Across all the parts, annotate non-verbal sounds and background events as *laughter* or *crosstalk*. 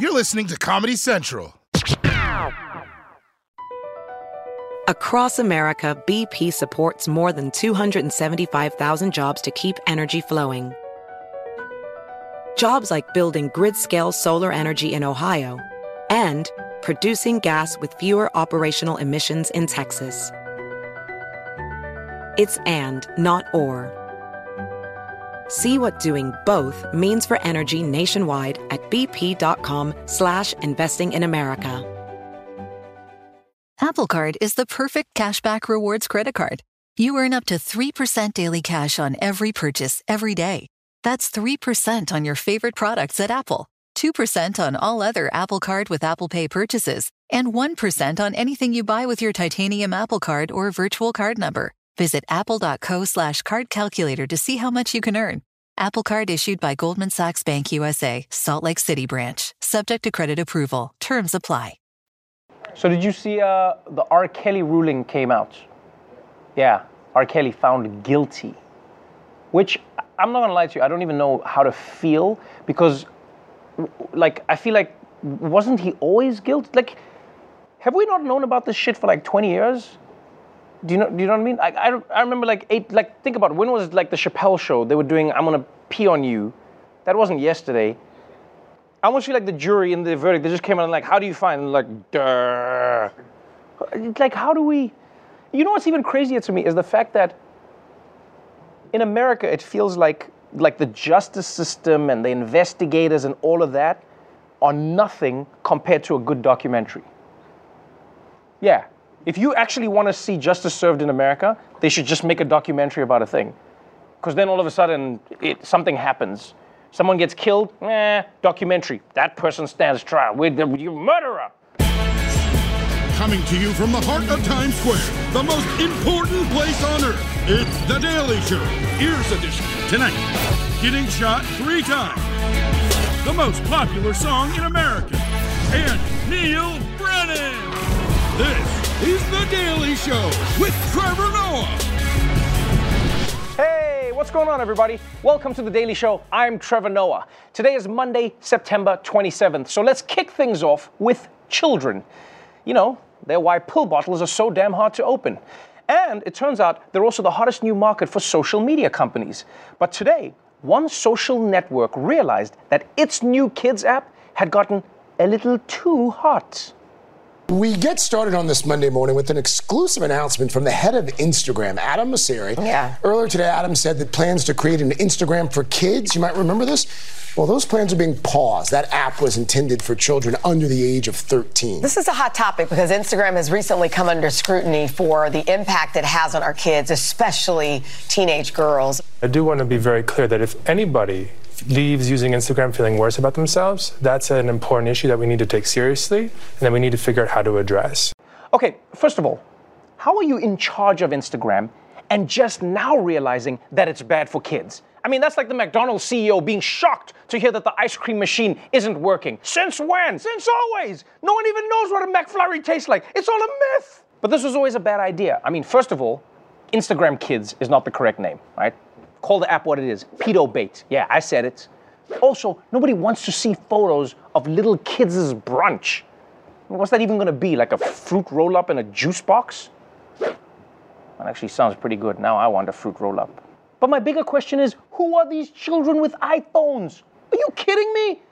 You're listening to Comedy Central. Across America, BP supports more than 275,000 jobs to keep energy flowing. Jobs like building grid scale solar energy in Ohio and producing gas with fewer operational emissions in Texas. It's and, not or. See what doing both means for energy nationwide at bp.com slash investing in America. Apple Card is the perfect cashback rewards credit card. You earn up to 3% daily cash on every purchase every day. That's 3% on your favorite products at Apple, 2% on all other Apple Card with Apple Pay purchases, and 1% on anything you buy with your titanium Apple Card or virtual card number. Visit apple.co slash card calculator to see how much you can earn. Apple Card issued by Goldman Sachs Bank USA, Salt Lake City branch. Subject to credit approval. Terms apply. So did you see uh, the R. Kelly ruling came out? Yeah, R. Kelly found guilty. Which I'm not gonna lie to you, I don't even know how to feel because, like, I feel like wasn't he always guilty? Like, have we not known about this shit for like 20 years? Do you know? Do you know what I mean? I, I, remember like eight. Like think about it, when was it, like the Chappelle show? They were doing "I'm gonna pee on you." That wasn't yesterday. I almost feel like the jury in the verdict. They just came out and like, "How do you find?" Like, Duh. like how do we? You know what's even crazier to me is the fact that in America it feels like like the justice system and the investigators and all of that are nothing compared to a good documentary. Yeah, if you actually want to see justice served in America, they should just make a documentary about a thing. Because then all of a sudden, it, something happens. Someone gets killed, eh, documentary. That person stands trial. We're the you murderer. Coming to you from the heart of Times Square, the most important place on earth. It's The Daily Show, Ears Edition. Tonight, getting shot three times. The most popular song in America. And Neal Brennan. This is The Daily Show with Trevor Noah. Hey, what's going on, everybody? Welcome to the Daily Show. I'm Trevor Noah. Today is Monday, September 27th. So let's kick things off with children. You know, they're why pill bottles are so damn hard to open. And it turns out they're also the hottest new market for social media companies. But today, one social network realized that its new kids app had gotten a little too hot. We get started on this Monday morning with an exclusive announcement from the head of Instagram, Adam Mosseri. Yeah. Earlier today, Adam said that plans to create an Instagram for kids, you might remember this. Well, those plans are being paused. That app was intended for children under the age of 13. This is a hot topic because Instagram has recently come under scrutiny for the impact it has on our kids, especially teenage girls. I do want to be very clear that if anybody leaves using Instagram feeling worse about themselves, that's an important issue that we need to take seriously and that we need to figure out how to address. Okay, first of all, how are you in charge of Instagram and just now realizing that it's bad for kids? I mean, that's like the McDonald's CEO being shocked to hear that the ice cream machine isn't working. Since when? Since always. No one even knows what a McFlurry tastes like. It's all a myth. But this was always a bad idea. I mean, first of all, Instagram Kids is not the correct name, right? Call the app what it is pedo bait. Yeah, I said it. Also, nobody wants to see photos of little kids' brunch. What's that even gonna be? Like a fruit roll up in a juice box? That actually sounds pretty good. Now I want a fruit roll up. But my bigger question is who are these children with iPhones? Are you kidding me?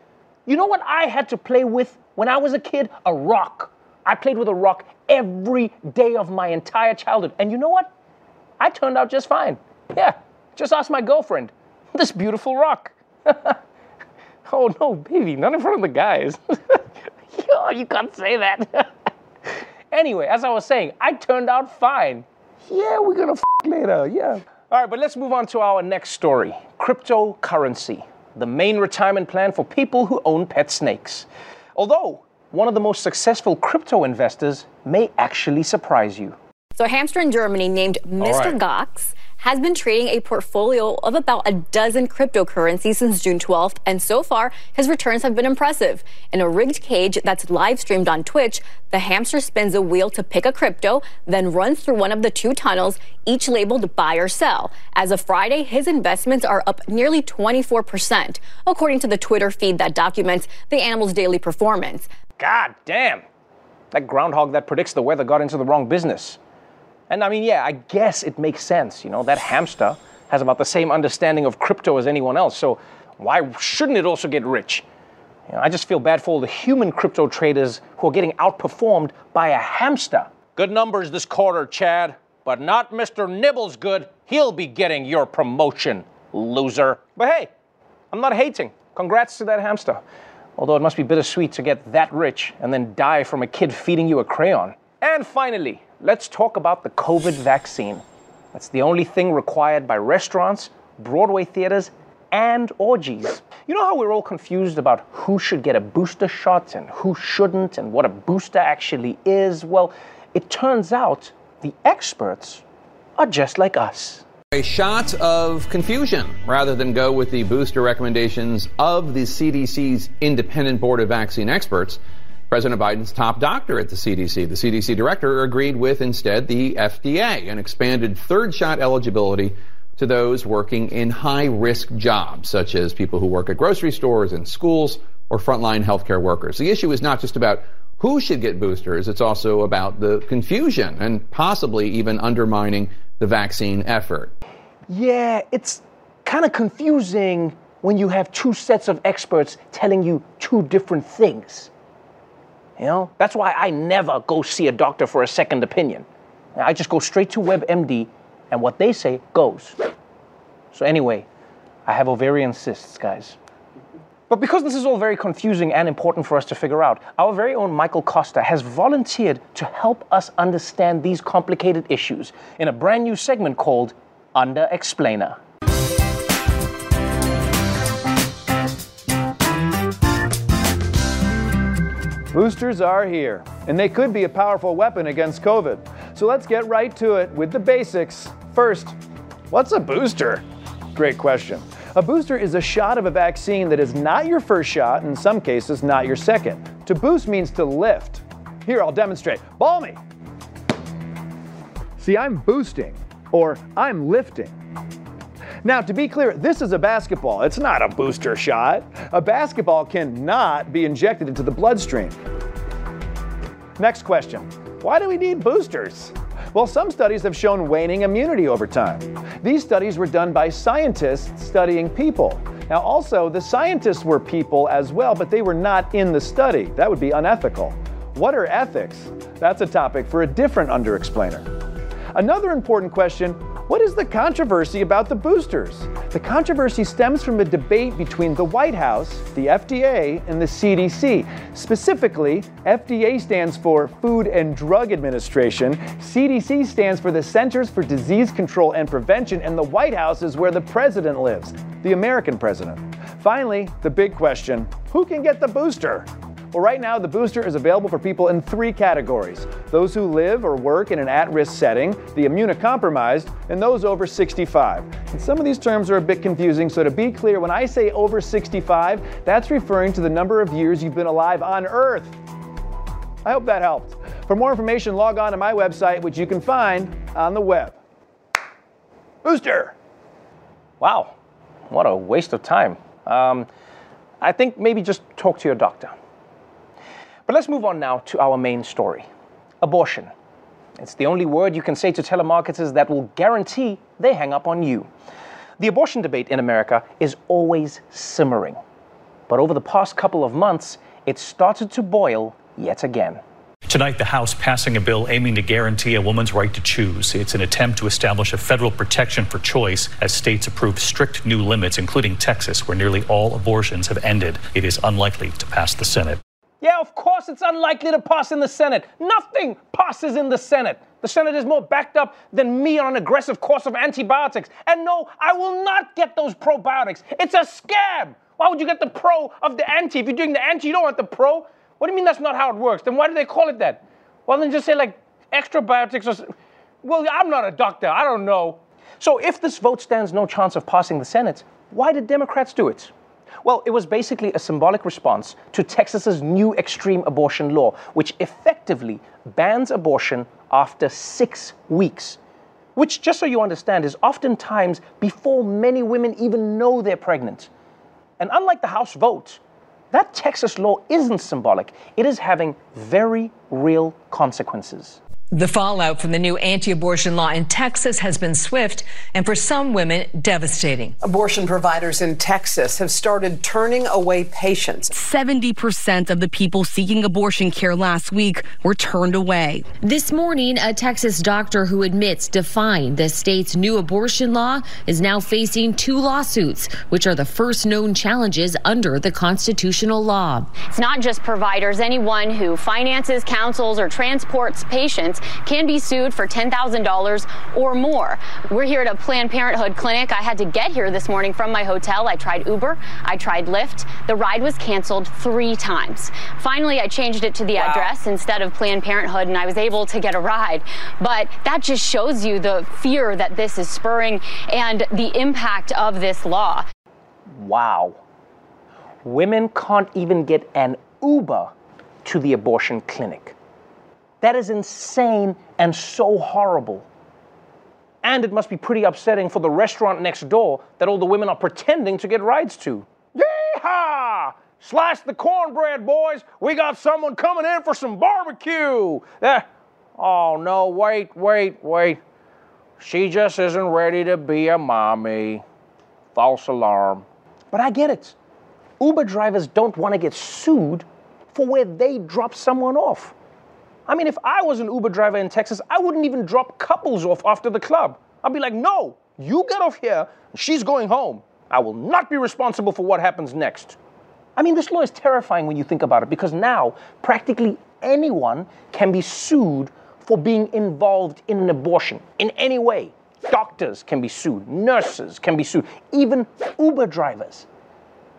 You know what I had to play with when I was a kid? A rock. I played with a rock every day of my entire childhood. And you know what? I turned out just fine. Yeah, just ask my girlfriend. *laughs* This beautiful rock. *laughs* oh no, baby, not in front of the guys. *laughs* oh, you can't say that. anyway, as I was saying, I turned out fine. Yeah, we're gonna f later. Yeah. All right, but let's move on to our next story cryptocurrency, the main retirement plan for people who own pet snakes. Although, one of the most successful crypto investors may actually surprise you. So a hamster in Germany named Mr. right. Goxx has been trading a portfolio of about a dozen cryptocurrencies since June 12th, and so far his returns have been impressive. In a rigged cage that's live streamed on Twitch, the hamster spins a wheel to pick a crypto, then runs through one of the two tunnels, each labeled buy or sell. As of Friday, his investments are up nearly 24%, according to the Twitter feed that documents the animal's daily performance. God damn. That groundhog that predicts the weather got into the wrong business. And I mean, yeah, I guess it makes sense. You know, that hamster has about the same understanding of crypto as anyone else. So why shouldn't it also get rich? You know, I just feel bad for all the human crypto traders who are getting outperformed by a hamster. Good numbers this quarter, Chad, but not Mr. Nibbles good. He'll be getting your promotion, loser. But hey, I'm not hating. Congrats to that hamster. Although it must be bittersweet to get that rich and then die from a kid feeding you a crayon. And finally, let's talk about the COVID vaccine. That's the only thing required by restaurants, Broadway theaters, and orgies. You know how we're all confused about who should get a booster shot and who shouldn't and what a booster actually is? Well, it turns out the experts are just like us. A shot of confusion rather than go with the booster recommendations of the CDC's independent board of vaccine experts. President Biden's top doctor at the CDC, the CDC director, agreed with instead the FDA and expanded third shot eligibility to those working in high risk jobs, such as people who work at grocery stores and schools or frontline healthcare workers. The issue is not just about who should get boosters, it's also about the confusion and possibly even undermining the vaccine effort. Yeah, it's kind of confusing when you have two sets of experts telling you two different things. You know, that's why I never go see a doctor for a second opinion. I just go straight to WebMD, and what they say goes. So, anyway, I have ovarian cysts, guys. But because this is all very confusing and important for us to figure out, our very own Michael Kosta has volunteered to help us understand these complicated issues in a brand new segment called Under Explainer. Boosters are here, and they could be a powerful weapon against COVID. So let's get right to it with the basics. First, what's a booster? Great question. A booster is a shot of a vaccine that is not your first shot, in some cases, not your second. To boost means to lift. Here, I'll demonstrate. Ball me. See, I'm boosting, or I'm lifting. Now, to be clear, this is a basketball. It's not a booster shot. A basketball cannot be injected into the bloodstream. Next question Why do we need boosters? Well, some studies have shown waning immunity over time. These studies were done by scientists studying people. Now, also, the scientists were people as well, but they were not in the study. That would be unethical. What are ethics? That's a topic for a different under-explainer. Another important question what is the controversy about the boosters? The controversy stems from a debate between the White House, the FDA, and the CDC. Specifically, FDA stands for Food and Drug Administration, CDC stands for the Centers for Disease Control and Prevention, and the White House is where the president lives, the American president. Finally, the big question who can get the booster? Well, right now, the booster is available for people in three categories those who live or work in an at risk setting, the immunocompromised, and those over 65. And some of these terms are a bit confusing, so to be clear, when I say over 65, that's referring to the number of years you've been alive on Earth. I hope that helped. For more information, log on to my website, which you can find on the web. Booster! Wow, what a waste of time. Um, I think maybe just talk to your doctor. But let's move on now to our main story abortion. It's the only word you can say to telemarketers that will guarantee they hang up on you. The abortion debate in America is always simmering. But over the past couple of months, it started to boil yet again. Tonight, the House passing a bill aiming to guarantee a woman's right to choose. It's an attempt to establish a federal protection for choice as states approve strict new limits, including Texas, where nearly all abortions have ended. It is unlikely to pass the Senate. Yeah, of course it's unlikely to pass in the Senate. Nothing passes in the Senate. The Senate is more backed up than me on an aggressive course of antibiotics. And no, I will not get those probiotics. It's a scam. Why would you get the pro of the anti? If you're doing the anti, you don't want the pro. What do you mean that's not how it works? Then why do they call it that? Well, then just say like extra biotics or. Well, I'm not a doctor. I don't know. So if this vote stands no chance of passing the Senate, why did Democrats do it? Well, it was basically a symbolic response to Texas's new extreme abortion law, which effectively bans abortion after six weeks. Which, just so you understand, is oftentimes before many women even know they're pregnant. And unlike the House vote, that Texas law isn't symbolic, it is having very real consequences. The fallout from the new anti abortion law in Texas has been swift and for some women devastating. Abortion providers in Texas have started turning away patients. 70% of the people seeking abortion care last week were turned away. This morning, a Texas doctor who admits defying the state's new abortion law is now facing two lawsuits, which are the first known challenges under the constitutional law. It's not just providers, anyone who finances, counsels, or transports patients can be sued for $10,000 or more. We're here at a Planned Parenthood clinic. I had to get here this morning from my hotel. I tried Uber, I tried Lyft. The ride was canceled three times. Finally, I changed it to the wow. address instead of Planned Parenthood, and I was able to get a ride. But that just shows you the fear that this is spurring and the impact of this law. Wow. Women can't even get an Uber to the abortion clinic. That is insane and so horrible. And it must be pretty upsetting for the restaurant next door that all the women are pretending to get rides to. Yeehaw! Slash the cornbread, boys. We got someone coming in for some barbecue. Eh. Oh, no, wait, wait, wait. She just isn't ready to be a mommy. False alarm. But I get it. Uber drivers don't want to get sued for where they drop someone off. I mean, if I was an Uber driver in Texas, I wouldn't even drop couples off after the club. I'd be like, no, you get off here, she's going home. I will not be responsible for what happens next. I mean, this law is terrifying when you think about it because now practically anyone can be sued for being involved in an abortion in any way. Doctors can be sued, nurses can be sued, even Uber drivers.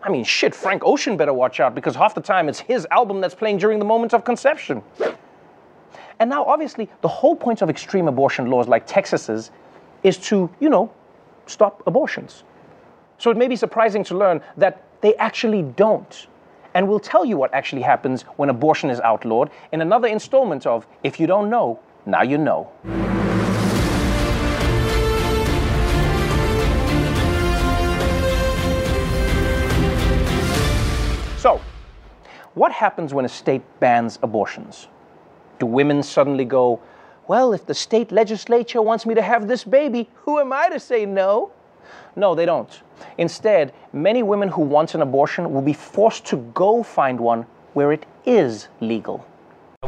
I mean, shit, Frank Ocean better watch out because half the time it's his album that's playing during the moment of conception. And now, obviously, the whole point of extreme abortion laws like Texas's is to, you know, stop abortions. So it may be surprising to learn that they actually don't. And we'll tell you what actually happens when abortion is outlawed in another installment of If You Don't Know, Now You Know. So, what happens when a state bans abortions? Do women suddenly go, well, if the state legislature wants me to have this baby, who am I to say no? No, they don't. Instead, many women who want an abortion will be forced to go find one where it is legal.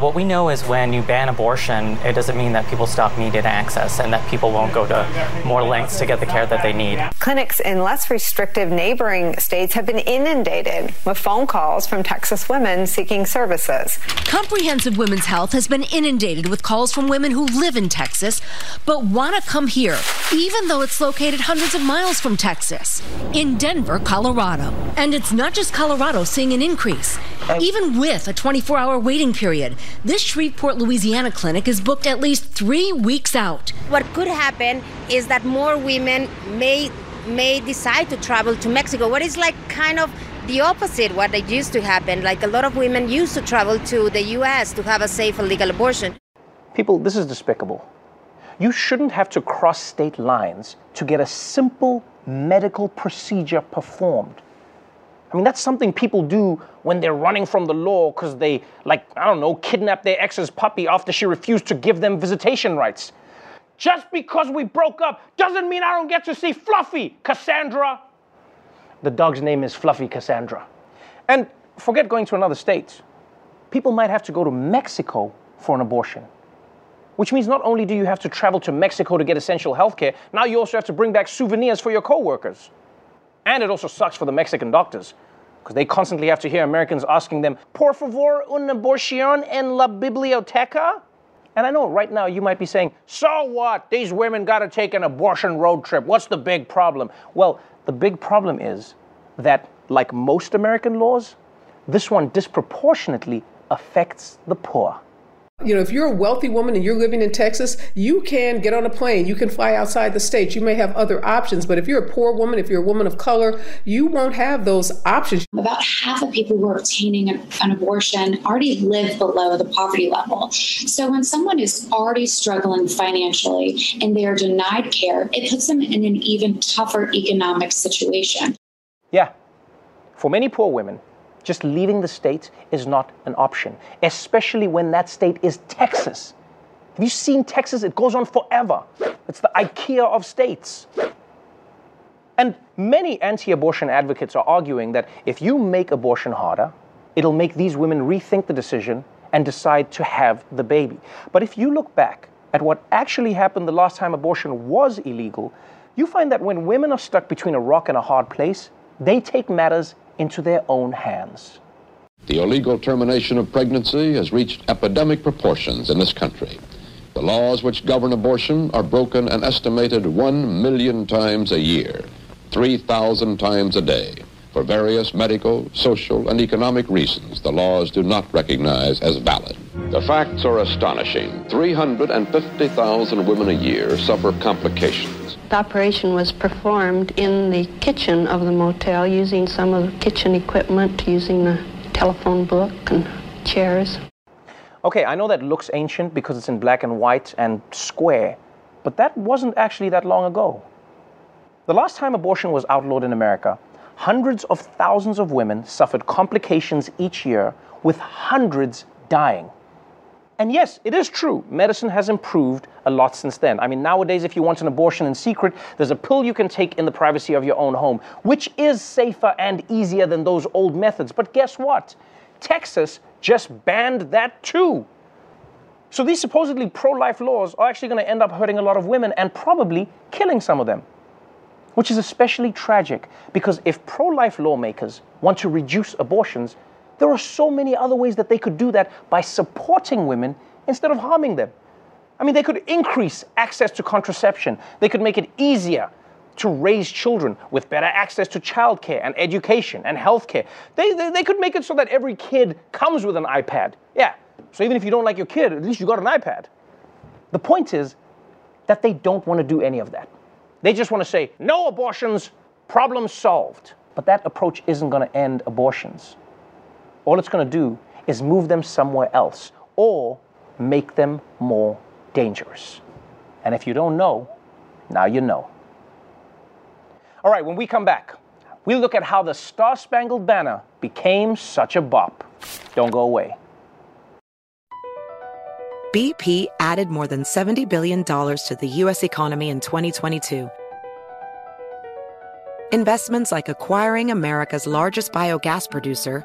What we know is when you ban abortion, it doesn't mean that people stop needing access and that people won't go to more lengths to get the care that they need. Clinics in less restrictive neighboring states have been inundated with phone calls from Texas women seeking services. Comprehensive Women's Health has been inundated with calls from women who live in Texas but want to come here, even though it's located hundreds of miles from Texas, in Denver, Colorado. And it's not just Colorado seeing an increase. Even with a 24 hour waiting period, this Shreveport, Louisiana clinic is booked at least three weeks out. What could happen is that more women may may decide to travel to Mexico. What is like kind of the opposite what it used to happen. Like a lot of women used to travel to the US to have a safe and legal abortion. People, this is despicable. You shouldn't have to cross state lines to get a simple medical procedure performed. I mean, that's something people do when they're running from the law because they, like, I don't know, kidnap their ex's puppy after she refused to give them visitation rights. Just because we broke up doesn't mean I don't get to see Fluffy, Cassandra. The dog's name is Fluffy Cassandra. And forget going to another state. People might have to go to Mexico for an abortion. Which means not only do you have to travel to Mexico to get essential health care, now you also have to bring back souvenirs for your coworkers. And it also sucks for the Mexican doctors because they constantly have to hear Americans asking them, Por favor, una aborción en la biblioteca? And I know right now you might be saying, So what? These women got to take an abortion road trip. What's the big problem? Well, the big problem is that, like most American laws, this one disproportionately affects the poor. You know, if you're a wealthy woman and you're living in Texas, you can get on a plane. You can fly outside the state. You may have other options. But if you're a poor woman, if you're a woman of color, you won't have those options. About half of people who are obtaining an abortion already live below the poverty level. So when someone is already struggling financially and they are denied care, it puts them in an even tougher economic situation. Yeah. For many poor women, just leaving the state is not an option, especially when that state is Texas. Have you seen Texas? It goes on forever. It's the IKEA of states. And many anti abortion advocates are arguing that if you make abortion harder, it'll make these women rethink the decision and decide to have the baby. But if you look back at what actually happened the last time abortion was illegal, you find that when women are stuck between a rock and a hard place, they take matters into their own hands. The illegal termination of pregnancy has reached epidemic proportions in this country. The laws which govern abortion are broken an estimated 1 million times a year, 3,000 times a day. For various medical, social, and economic reasons, the laws do not recognize as valid. The facts are astonishing. 350,000 women a year suffer complications. The operation was performed in the kitchen of the motel using some of the kitchen equipment, using the telephone book and chairs. Okay, I know that looks ancient because it's in black and white and square, but that wasn't actually that long ago. The last time abortion was outlawed in America, hundreds of thousands of women suffered complications each year, with hundreds dying. And yes, it is true, medicine has improved a lot since then. I mean, nowadays, if you want an abortion in secret, there's a pill you can take in the privacy of your own home, which is safer and easier than those old methods. But guess what? Texas just banned that too. So these supposedly pro life laws are actually going to end up hurting a lot of women and probably killing some of them. Which is especially tragic because if pro life lawmakers want to reduce abortions, there are so many other ways that they could do that by supporting women instead of harming them. I mean, they could increase access to contraception, they could make it easier to raise children with better access to childcare and education and healthcare. They, they, they could make it so that every kid comes with an iPad. Yeah, so even if you don't like your kid, at least you got an iPad. The point is that they don't want to do any of that. They just want to say, no abortions, problem solved. But that approach isn't going to end abortions. All it's going to do is move them somewhere else or make them more dangerous. And if you don't know, now you know. All right, when we come back, we look at how the Star Spangled Banner became such a bop. Don't go away. BP added more than $70 billion to the U.S. economy in 2022. Investments like acquiring America's largest biogas producer,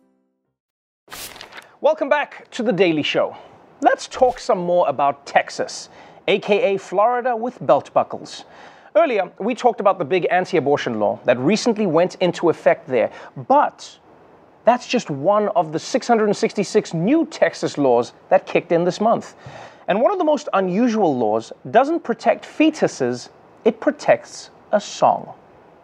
Welcome back to The Daily Show. Let's talk some more about Texas, aka Florida with belt buckles. Earlier, we talked about the big anti abortion law that recently went into effect there, but that's just one of the 666 new Texas laws that kicked in this month. And one of the most unusual laws doesn't protect fetuses, it protects a song.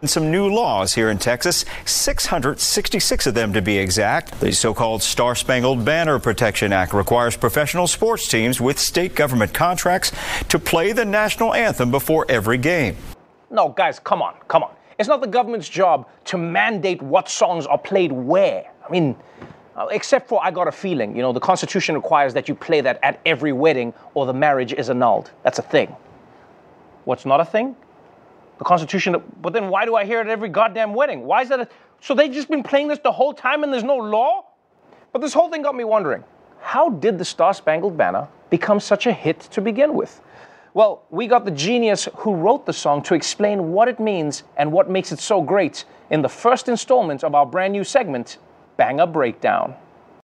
Some new laws here in Texas, 666 of them to be exact. The so called Star Spangled Banner Protection Act requires professional sports teams with state government contracts to play the national anthem before every game. No, guys, come on, come on. It's not the government's job to mandate what songs are played where. I mean, uh, except for I Got a Feeling. You know, the Constitution requires that you play that at every wedding or the marriage is annulled. That's a thing. What's not a thing? The Constitution, but then why do I hear it at every goddamn wedding? Why is that? A, so they've just been playing this the whole time and there's no law? But this whole thing got me wondering how did the Star Spangled Banner become such a hit to begin with? Well, we got the genius who wrote the song to explain what it means and what makes it so great in the first installment of our brand new segment, Banger Breakdown.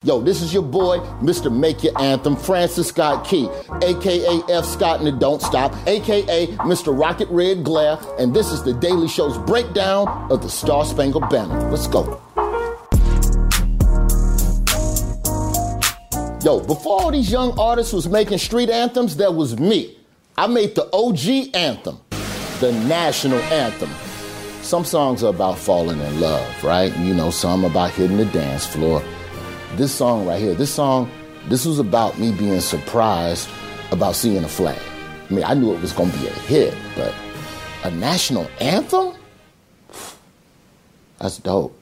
Yo, this is your boy, Mr. Make Your Anthem, Francis Scott Key, aka F. Scott and the Don't Stop, aka Mr. Rocket Red Glare, and this is the Daily Show's breakdown of the Star Spangled Banner. Let's go. Yo, before all these young artists was making street anthems, there was me. I made the OG anthem, the national anthem. Some songs are about falling in love, right? You know, some about hitting the dance floor this song right here, this song, this was about me being surprised about seeing a flag. I mean, I knew it was going to be a hit, but a national anthem? That's dope.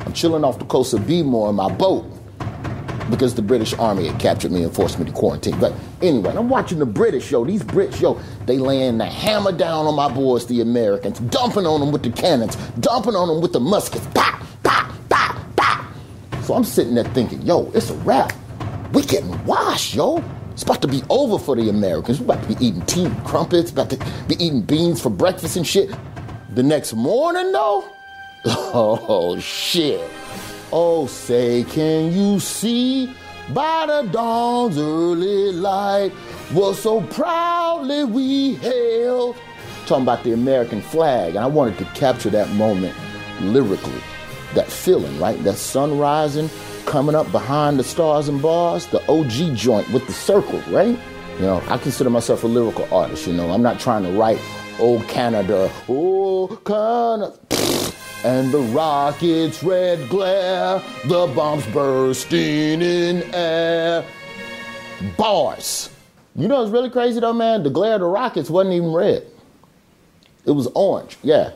I'm chilling off the coast of Bmore in my boat because the British Army had captured me and forced me to quarantine. But anyway, I'm watching the British, yo. These Brits, yo, they laying the hammer down on my boys, the Americans, dumping on them with the cannons, dumping on them with the muskets. Pop. So I'm sitting there thinking, yo, it's a wrap. We getting washed, yo. It's about to be over for the Americans. We're about to be eating tea and crumpets, about to be eating beans for breakfast and shit. The next morning, though, *laughs* oh shit. Oh, say, can you see by the dawn's early light what so proudly we hailed? Talking about the American flag, and I wanted to capture that moment lyrically, that feeling, right? That sun rising, coming up behind the stars and bars, the OG joint with the circle, right? You know, I consider myself a lyrical artist, you know. I'm not trying to write, oh Canada, oh Canada *laughs* and the rocket's red glare, the bombs bursting in air. Bars. You know what's really crazy though, man? The glare of the rockets wasn't even red. It was orange, yeah.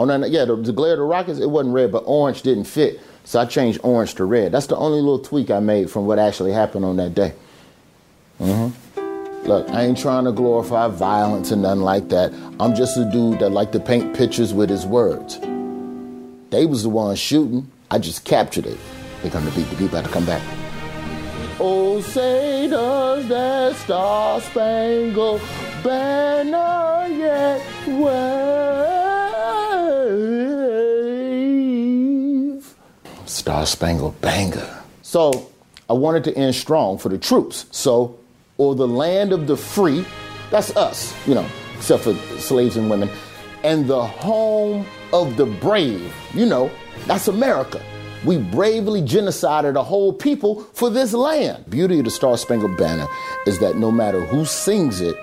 On that, yeah, the, the glare of the rockets, it wasn't red, but orange didn't fit. So I changed orange to red. That's the only little tweak I made from what actually happened on that day. Mm-hmm. Look, I ain't trying to glorify violence and nothing like that. I'm just a dude that like to paint pictures with his words. They was the ones shooting. I just captured it. Here come to beat. The beat about to come back. Oh, say does that star spangled banner yet wave? Star spangled banger. So I wanted to end strong for the troops. So, or the land of the free, that's us, you know, except for slaves and women, and the home of the brave. You know, that's America. We bravely genocided a whole people for this land. Beauty of the Star Spangled Banner is that no matter who sings it,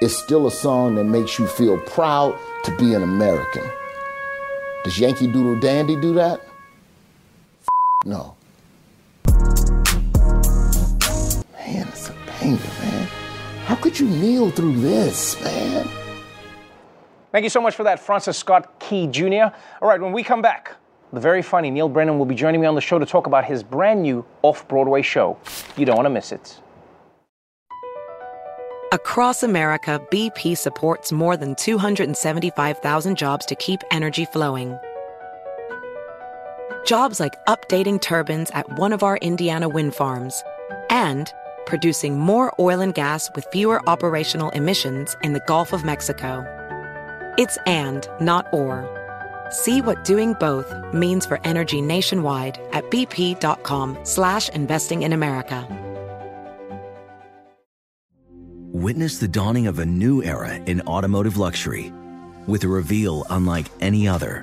it's still a song that makes you feel proud to be an American. Does Yankee Doodle Dandy do that? F- no. Man, it's a banger, man. How could you kneel through this, man? Thank you so much for that, Francis Scott Key Jr. All right, when we come back, the very funny Neal Brennan will be joining me on the show to talk about his brand new off Broadway show. You don't want to miss it. Across America, BP supports more than 275,000 jobs to keep energy flowing. Jobs like updating turbines at one of our Indiana wind farms and producing more oil and gas with fewer operational emissions in the Gulf of Mexico. It's and, not or. See what doing both means for energy nationwide at bp.com slash investing in America. Witness the dawning of a new era in automotive luxury with a reveal unlike any other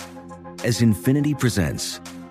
as Infiniti presents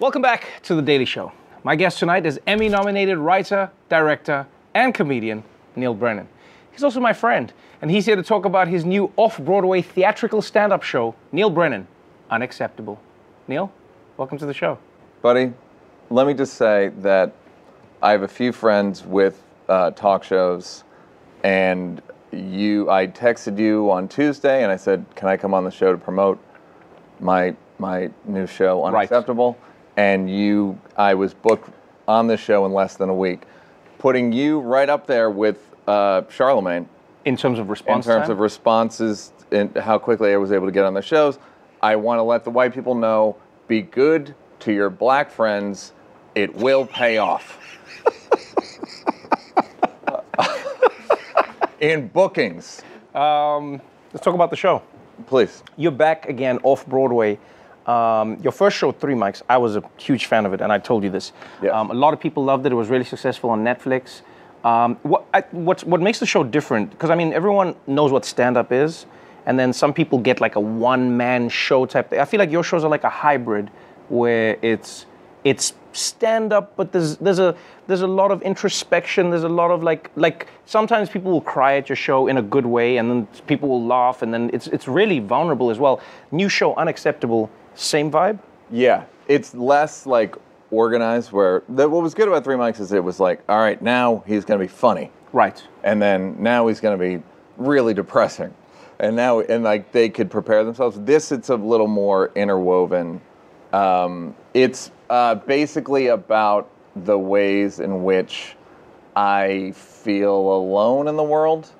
Welcome back to The Daily Show. My guest tonight is Emmy nominated writer, director, and comedian Neal Brennan. He's also my friend, and he's here to talk about his new off Broadway theatrical stand up show, Neal Brennan Unacceptable. Neal, welcome to the show. Buddy, let me just say that I have a few friends with uh, talk shows, and you, I texted you on Tuesday, and I said, "Can I come on the show to promote my my new show, Unacceptable?" And you, I was booked on the show in less than a week, putting you right up there with uh, Charlemagne in terms of response. In terms time? of responses and how quickly I was able to get on the shows, I want to let the white people know: be good to your black friends. It will pay off. *laughs* in bookings. Um, let's talk about the show. Please. You're back again off Broadway. Um, your first show, Three Mics, I was a huge fan of it, and I told you this. Um, a lot of people loved it. It was really successful on Netflix. Um, what I, what's, what makes the show different? Because I mean, everyone knows what stand-up is, and then some people get like a one-man show type. Thing. I feel like your shows are like a hybrid, where it's it's stand up, but there's there's a there's a lot of introspection. There's a lot of like like sometimes people will cry at your show in a good way, and then people will laugh, and then it's it's really vulnerable as well. New show, unacceptable, same vibe. Yeah, it's less like organized. Where the, what was good about Three Mics is it was like, all right, now he's going to be funny, right? And then now he's going to be really depressing, and now and like they could prepare themselves. This it's a little more interwoven. Um, it's uh, basically about the ways in which I feel alone in the world.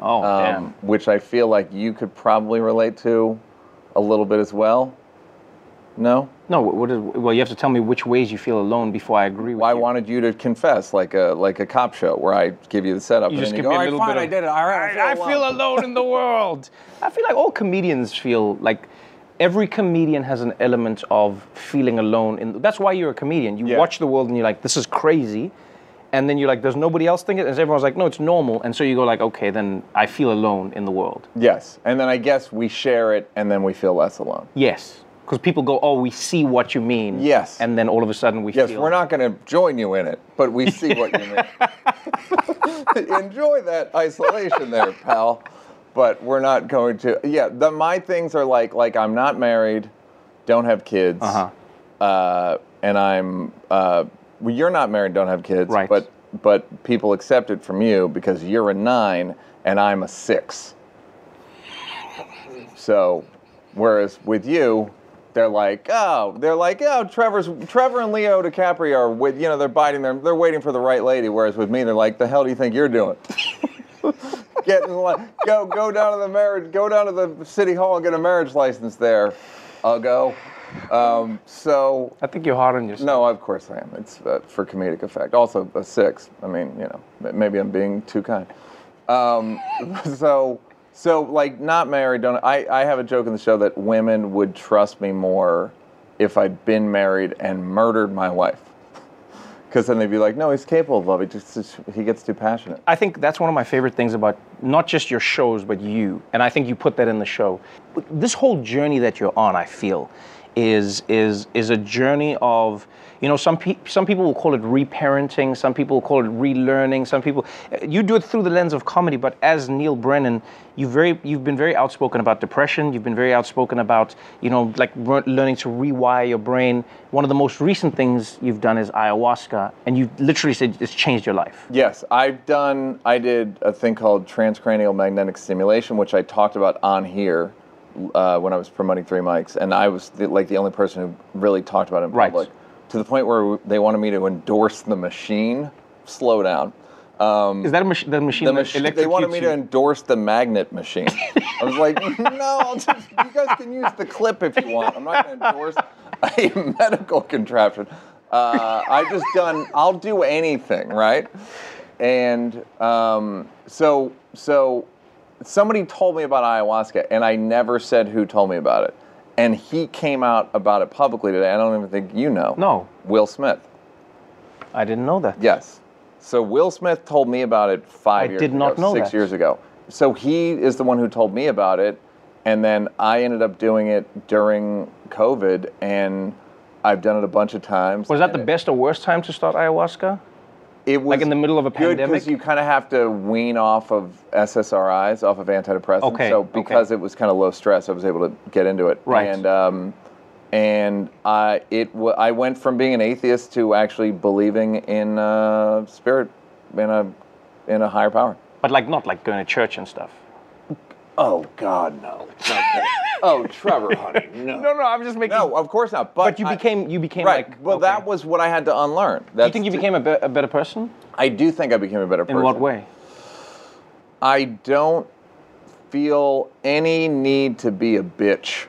Oh, um, Which I feel like you could probably relate to a little bit as well. No? No. What is, well, you have to tell me which ways you feel alone before I agree with well, I wanted you to confess, like a like a cop show, where I give you the setup, You and just give you me go, a "All right, little fine, bit I did it. All right, I, I feel alone in the world. I feel like all comedians feel like every comedian has an element of feeling alone. In that's why you're a comedian. You watch the world and you're like, this is crazy, and then you're like, there's nobody else thinking, it? and everyone's like, no, it's normal, and so you go like, okay, then I feel alone in the world. Yes, and then I guess we share it, and then we feel less alone. Yes, because people go, oh, we see what you mean. Yes, and then all of a sudden we Yes, feel. we're not going to join you in it, but we see what you mean. *laughs* Enjoy that isolation there, pal. But we're not going to. Yeah, the, my things are like like I'm not married, don't have kids, uh-huh. and I'm. Uh, well, you're not married, don't have kids, right? But but people accept it from you because you're a nine and I'm a six. So, whereas with you, they're like, oh, they're like, oh, Trevor's Trevor and Leo DiCaprio are with, you know, they're biting their, they're waiting for the right lady. Whereas with me, they're like, the hell do you think you're doing? *laughs* get in the line, go go down to the marriage, go down to the city hall and get a marriage license there. I'll go. Um, so I think you're hard on yourself. No, of course I am. It's uh, for comedic effect. Also a six. I mean, you know, maybe I'm being too kind. Um, *laughs* so, so like not married. Don't I? I have a joke in the show that women would trust me more if I'd been married and murdered my wife. Because then they'd be like, no, he's capable of love. He just he gets too passionate. I think that's one of my favorite things about not just your shows, but you. And I think you put that in the show. This whole journey that you're on, I feel, is is is a journey of you know some pe- some people will call it reparenting, some people will call it relearning, some people you do it through the lens of comedy. But as Neal Brennan, you very you've been very outspoken about depression. You've been very outspoken about you know like re- learning to rewire your brain. One of the most recent things you've done is ayahuasca, and you literally said it's changed your life. Yes, I've done. I did a thing called transcranial magnetic stimulation, which I talked about on here uh, when I was promoting Three Mics, and I was the, like the only person who really talked about it in public. To the point where they wanted me to endorse the machine. Slow down. Um, Is that a mach- the machine the they wanted me you? to endorse the magnet machine. I was like, *laughs* no, I'll just, you guys can use the clip if you want. I'm not going to endorse a *laughs* medical contraption. Uh, I just done. I'll do anything, right? And um, so, so somebody told me about ayahuasca, and I never said who told me about it. And he came out about it publicly today. I don't even think you know. No. Will Smith. I didn't know that. Yes. So Will Smith told me about it five I years did ago, not know six that. years ago. So he is the one who told me about it, and then I ended up doing it during COVID, and I've done it a bunch of times. Was that the best or worst time to start ayahuasca? It was like in the middle of a pandemic. because you kind of have to wean off of SSRIs, off of antidepressants. Okay, So okay. because it was kind of low stress, I was able to get into it. Right. And um, and I it w- I went from being an atheist to actually believing in uh, spirit, in a in a higher power. But like not like going to church and stuff. Oh God, no. *laughs* oh, Trevor, honey, no. No, no, I'm just making. No, of course not. But, But you I- became you became right. like. well, that was what I had to unlearn. That's you think you became a, be- a better person? I do think I became a better person. In what way? I don't feel any need to be a bitch.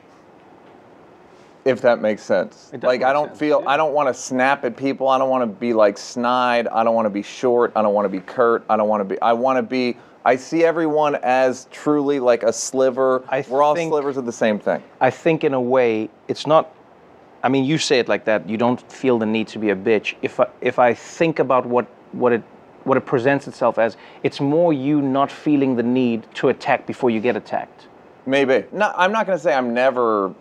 If that makes sense. It does like I don't sense, feel I don't want to snap at people. I don't want to be like snide. I don't want to be short. I don't want to be curt. I don't want to be I want to be I see everyone as truly like a sliver. We're all think- slivers of the same thing. I think in a way it's not. I mean, you say it like that. You don't feel the need to be a bitch. If I, if I think about what what it what it presents itself as, it's more you not feeling the need to attack before you get attacked. Maybe. No, I'm not going to say I'm never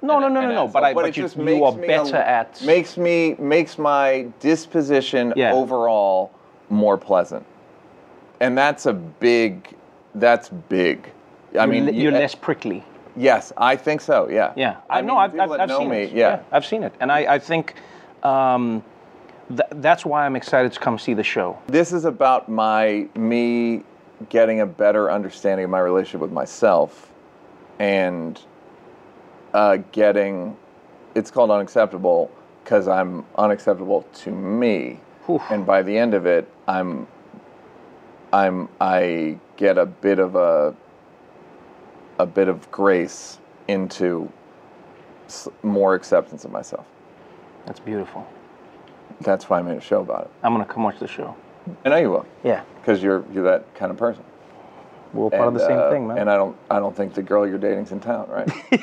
No, no, no, no, no. But I, but, it you, just you makes are me better a- at. makes me makes my disposition Yeah. overall more pleasant, and that's a big that's big. I you're mean, le- you- you're less prickly. Yes, I think so. Yeah. Yeah, I I, know. I've, I've, I've know seen me, it. yeah. I've seen it, and I, I think um, th- that's why I'm excited to come see the show. This is about my me getting a better understanding of my relationship with myself, and uh, getting it's called unacceptable because I'm unacceptable to me, and by the end of it, I'm I'm I get a bit of a a bit of grace into more acceptance of myself. That's beautiful. That's why I made a show about it. I'm gonna come watch the show. I know you will. Yeah. Because you're you're that kind of person. We're all part of the same uh, thing, man. And I don't I don't think the girl you're dating's in town, right? *laughs*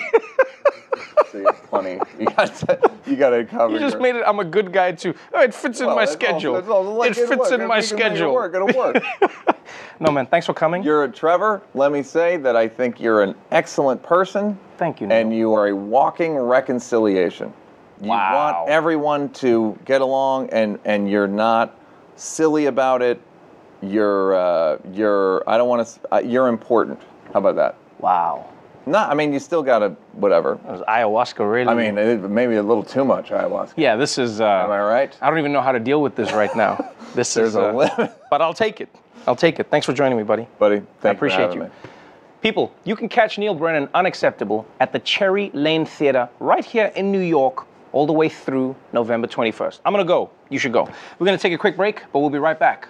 so you have plenty. You got to, you got to cover. You just your- made it. I'm a good guy too. Oh, it fits in my it's also- schedule. it's also like it it'll fits work. in my If you can make it schedule. work, it'll work. *laughs* no man, thanks for coming. You're a Trevor. Let me say that I think you're an excellent person. Thank you. And you are a walking reconciliation. You want everyone to get along, and and you're not silly about it. You're uh, you're. I don't want to. Uh, you're important. How about that? Wow. No, I mean you still gotta whatever. Was ayahuasca really? I mean, it, maybe a little too much ayahuasca. Yeah, this is. Uh, Am I right? I don't even know how to deal with this right now. *laughs* This There's is. a uh, limit. But I'll take it. I'll take it. Thanks for joining me, buddy. Buddy, I thank you for appreciate you. me. People, you can catch Neal Brennan Unacceptable at the Cherry Lane Theater right here in New York all the way through November 21st. I'm going to go. You should go. We're going to take a quick break, but we'll be right back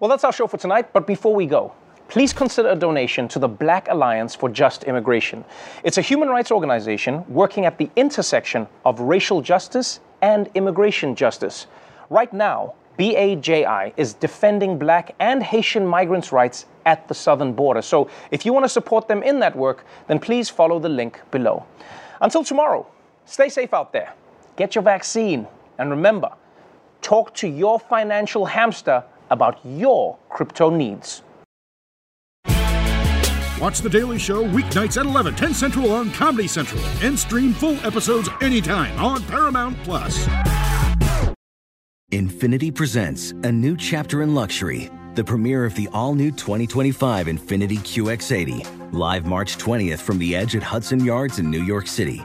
Well, that's our show for tonight, but before we go, please consider a donation to the Black Alliance for Just Immigration. It's a human rights organization working at the intersection of racial justice and immigration justice. Right now, BAJI is defending black and Haitian migrants' rights at the southern border. So if you want to support them in that work, then please follow the link below. Until tomorrow, stay safe out there, get your vaccine, and remember, talk to your financial hamster about your crypto needs. Watch The Daily Show weeknights at 11, 10 Central on Comedy Central, and stream full episodes anytime on Paramount Plus. Infiniti presents a new chapter in luxury, the premiere of the all new 2025 Infiniti QX80, live March 20th from the edge at Hudson Yards in New York City,